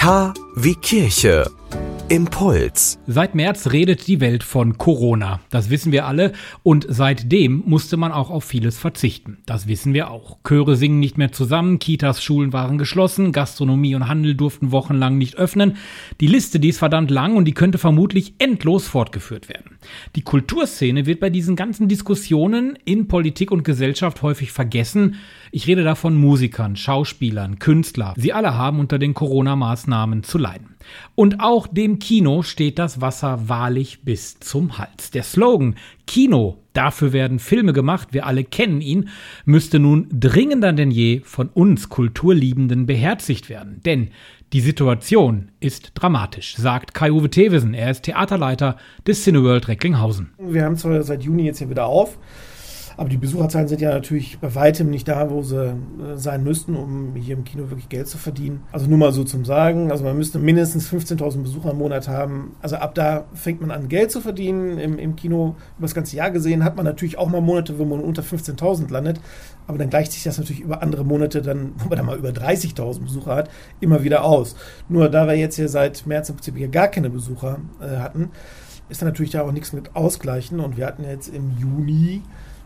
K wie Kirche. Impuls. Seit März redet die Welt von Corona. Das wissen wir alle. Und seitdem musste man auch auf vieles verzichten. Das wissen wir auch. Chöre singen nicht mehr zusammen, Kitas, Schulen waren geschlossen, Gastronomie und Handel durften wochenlang nicht öffnen. Die Liste, die ist verdammt lang und die könnte vermutlich endlos fortgeführt werden. Die Kulturszene wird bei diesen ganzen Diskussionen in Politik und Gesellschaft häufig vergessen. Ich rede da von Musikern, Schauspielern, Künstlern. Sie alle haben unter den Corona-Maßnahmen zu leiden. Und auch dem Kino steht das Wasser wahrlich bis zum Hals. Der Slogan Kino, dafür werden Filme gemacht, wir alle kennen ihn, müsste nun dringender denn je von uns Kulturliebenden beherzigt werden. Denn die Situation ist dramatisch, sagt Kai-Uwe Thewesen. Er ist Theaterleiter des Cineworld Recklinghausen. Wir haben zwar seit Juni jetzt hier wieder auf, aber die Besucherzahlen sind ja natürlich bei weitem nicht da, wo sie äh, sein müssten, um hier im Kino wirklich Geld zu verdienen. Also nur mal so zum Sagen. Also man müsste mindestens 15.000 Besucher im Monat haben. Also ab da fängt man an, Geld zu verdienen im, im Kino. Über das ganze Jahr gesehen hat man natürlich auch mal Monate, wo man unter 15.000 landet. Aber dann gleicht sich das natürlich über andere Monate, dann, wo man dann mal über 30.000 Besucher hat, immer wieder aus. Nur da wir jetzt hier seit März im Prinzip hier gar keine Besucher äh, hatten, ist da natürlich da auch nichts mit ausgleichen. Und wir hatten jetzt im Juni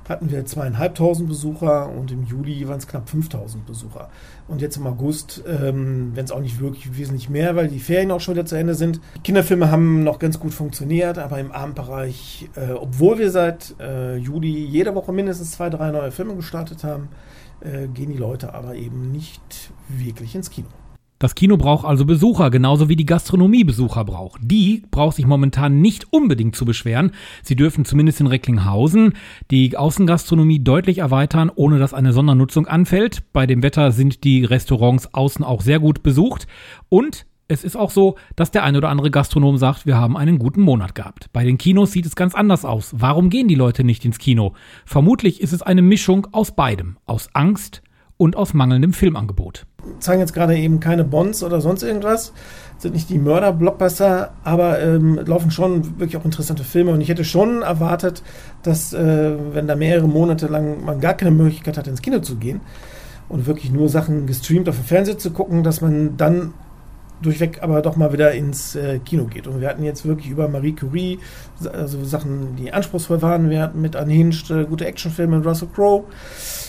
hatten wir zweieinhalbtausend Besucher und im Juli waren es knapp 5000 Besucher. Und jetzt im August, ähm, wenn es auch nicht wirklich wesentlich mehr, weil die Ferien auch schon wieder zu Ende sind. Kinderfilme haben noch ganz gut funktioniert, aber im Abendbereich, äh, obwohl wir seit äh, Juli jede Woche mindestens zwei, drei neue Filme gestartet haben, äh, gehen die Leute aber eben nicht wirklich ins Kino. Das Kino braucht also Besucher, genauso wie die Gastronomie Besucher braucht. Die braucht sich momentan nicht unbedingt zu beschweren. Sie dürfen zumindest in Recklinghausen die Außengastronomie deutlich erweitern, ohne dass eine Sondernutzung anfällt. Bei dem Wetter sind die Restaurants außen auch sehr gut besucht. Und es ist auch so, dass der ein oder andere Gastronom sagt, wir haben einen guten Monat gehabt. Bei den Kinos sieht es ganz anders aus. Warum gehen die Leute nicht ins Kino? Vermutlich ist es eine Mischung aus beidem. Aus Angst und aus mangelndem Filmangebot zeigen jetzt gerade eben keine Bonds oder sonst irgendwas, sind nicht die Mörder-Blockbuster, aber ähm, laufen schon wirklich auch interessante Filme. Und ich hätte schon erwartet, dass, äh, wenn da mehrere Monate lang man gar keine Möglichkeit hat, ins Kino zu gehen und wirklich nur Sachen gestreamt auf dem Fernseher zu gucken, dass man dann durchweg aber doch mal wieder ins äh, Kino geht. Und wir hatten jetzt wirklich über Marie Curie, also Sachen, die anspruchsvoll waren. Wir hatten mit Unhinged äh, gute Actionfilme Russell Crowe.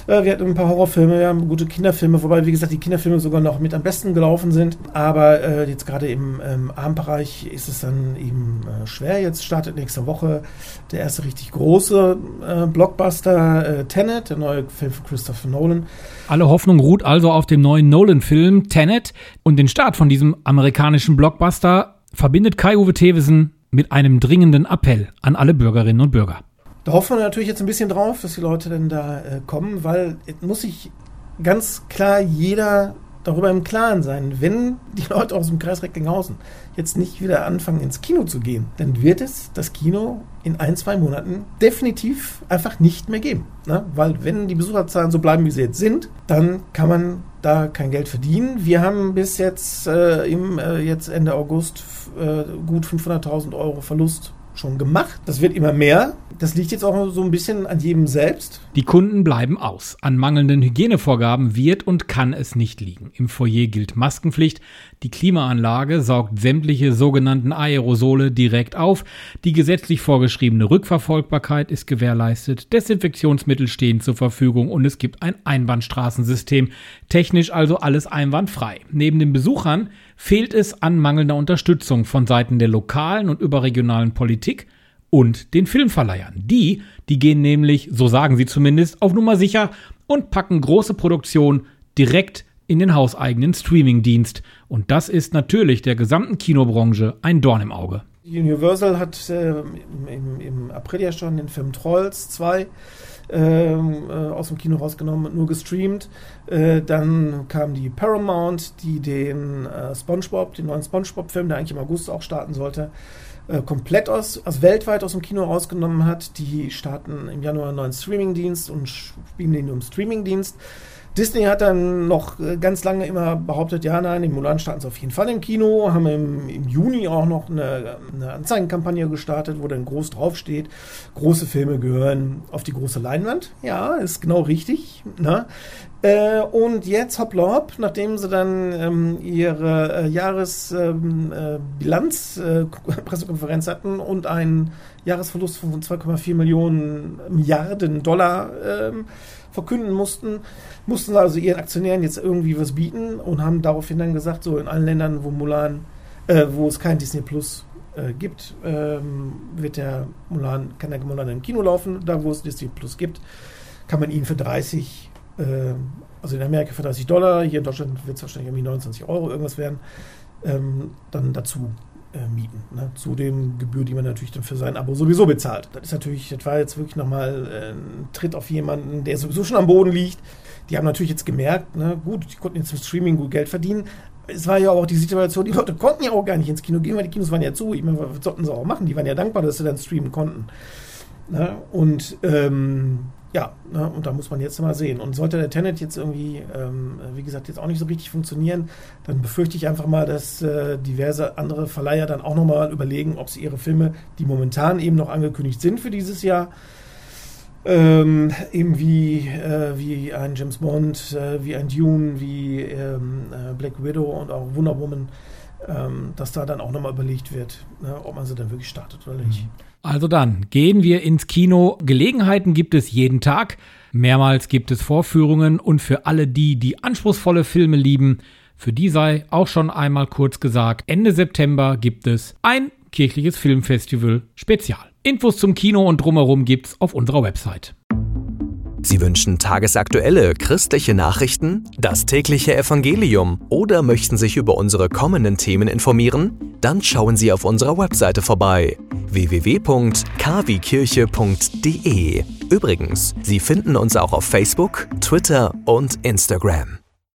Äh, wir hatten ein paar Horrorfilme, wir haben gute Kinderfilme, wobei, wie gesagt, die Kinderfilme sogar noch mit am besten gelaufen sind. Aber äh, jetzt gerade im ähm, Abendbereich ist es dann eben äh, schwer. Jetzt startet nächste Woche der erste richtig große äh, Blockbuster äh, Tenet, der neue Film von Christopher Nolan. Alle Hoffnung ruht also auf dem neuen Nolan-Film Tenet und den Start von diesem amerikanischen Blockbuster verbindet Kai-Uwe Thewesen mit einem dringenden Appell an alle Bürgerinnen und Bürger. Da hoffen wir natürlich jetzt ein bisschen drauf, dass die Leute dann da äh, kommen, weil es muss sich ganz klar jeder darüber im Klaren sein, wenn die Leute aus dem Kreis Recklinghausen jetzt nicht wieder anfangen ins Kino zu gehen, dann wird es das Kino in ein, zwei Monaten definitiv einfach nicht mehr geben. Ne? Weil wenn die Besucherzahlen so bleiben, wie sie jetzt sind, dann kann man da kein Geld verdienen. Wir haben bis jetzt, äh, im, äh, jetzt Ende August äh, gut 500.000 Euro Verlust schon gemacht. Das wird immer mehr. Das liegt jetzt auch so ein bisschen an jedem selbst. Die Kunden bleiben aus. An mangelnden Hygienevorgaben wird und kann es nicht liegen. Im Foyer gilt Maskenpflicht. Die Klimaanlage saugt sämtliche sogenannten Aerosole direkt auf. Die gesetzlich vorgeschriebene Rückverfolgbarkeit ist gewährleistet. Desinfektionsmittel stehen zur Verfügung und es gibt ein Einbahnstraßensystem. Technisch also alles einwandfrei. Neben den Besuchern fehlt es an mangelnder Unterstützung von Seiten der lokalen und überregionalen Politik und den Filmverleihern. Die, die gehen nämlich, so sagen sie zumindest, auf Nummer sicher und packen große Produktionen direkt in den hauseigenen Streamingdienst. Und das ist natürlich der gesamten Kinobranche ein Dorn im Auge. Universal hat äh, im, im, April ja schon den Film Trolls 2 ähm, äh, aus dem Kino rausgenommen und nur gestreamt. Äh, dann kam die Paramount, die den äh, SpongeBob, den neuen SpongeBob-Film, der eigentlich im August auch starten sollte, äh, komplett aus, also weltweit aus dem Kino rausgenommen hat. Die starten im Januar einen neuen Streamingdienst und spielen den nur im Streamingdienst. Disney hat dann noch äh, ganz lange immer behauptet, ja, nein, in Mulan starten sie auf jeden Fall im Kino, haben im, im Juni auch noch eine, eine, Anzeigenkampagne gestartet, wo dann groß draufsteht, große Filme gehören auf die große Leinwand. Ja, ist genau richtig. Ne? Äh, und jetzt, hoppla hopp, nachdem sie dann ähm, ihre äh, Jahresbilanz, ähm, äh, äh, hatten und einen Jahresverlust von 2,4 Millionen Milliarden Dollar ähm, verkünden mussten, mussten also ihren Aktionären jetzt irgendwie was bieten und haben daraufhin dann gesagt, so in allen Ländern, wo Mulan, äh, wo es kein Disney Plus äh, gibt, ähm, wird der Mulan, kann der Mulan im Kino laufen. Da, wo es Disney Plus gibt, kann man ihn für 30, äh, also in Amerika für 30 Dollar, hier in Deutschland wird es wahrscheinlich irgendwie 29 Euro irgendwas werden, ähm, dann dazu äh, mieten. Ne? Zu dem Gebühr, die man natürlich dann für sein Abo sowieso bezahlt. Das ist natürlich, das war jetzt wirklich nochmal äh, ein Tritt auf jemanden, der sowieso schon am Boden liegt. Die haben natürlich jetzt gemerkt, ne, gut, die konnten jetzt mit Streaming gut Geld verdienen. Es war ja auch die Situation, die Leute konnten ja auch gar nicht ins Kino gehen, weil die Kinos waren ja zu. Ich meine, was sollten sie auch machen? Die waren ja dankbar, dass sie dann streamen konnten. Ne? Und ähm, ja, ne, und da muss man jetzt mal sehen. Und sollte der Tenet jetzt irgendwie, ähm, wie gesagt, jetzt auch nicht so richtig funktionieren, dann befürchte ich einfach mal, dass äh, diverse andere Verleiher dann auch nochmal überlegen, ob sie ihre Filme, die momentan eben noch angekündigt sind für dieses Jahr, ähm, eben wie, äh, wie ein James Bond, äh, wie ein Dune, wie ähm, äh, Black Widow und auch Wonder Woman, ähm, dass da dann auch nochmal überlegt wird, ne, ob man sie dann wirklich startet oder nicht. Mhm. Also dann, gehen wir ins Kino. Gelegenheiten gibt es jeden Tag. Mehrmals gibt es Vorführungen und für alle die, die anspruchsvolle Filme lieben, für die sei auch schon einmal kurz gesagt, Ende September gibt es ein kirchliches Filmfestival Spezial. Infos zum Kino und drumherum gibt's auf unserer Website. Sie wünschen tagesaktuelle christliche Nachrichten, das tägliche Evangelium oder möchten sich über unsere kommenden Themen informieren? Dann schauen Sie auf unserer Webseite vorbei www.kwkirche.de. Übrigens, Sie finden uns auch auf Facebook, Twitter und Instagram.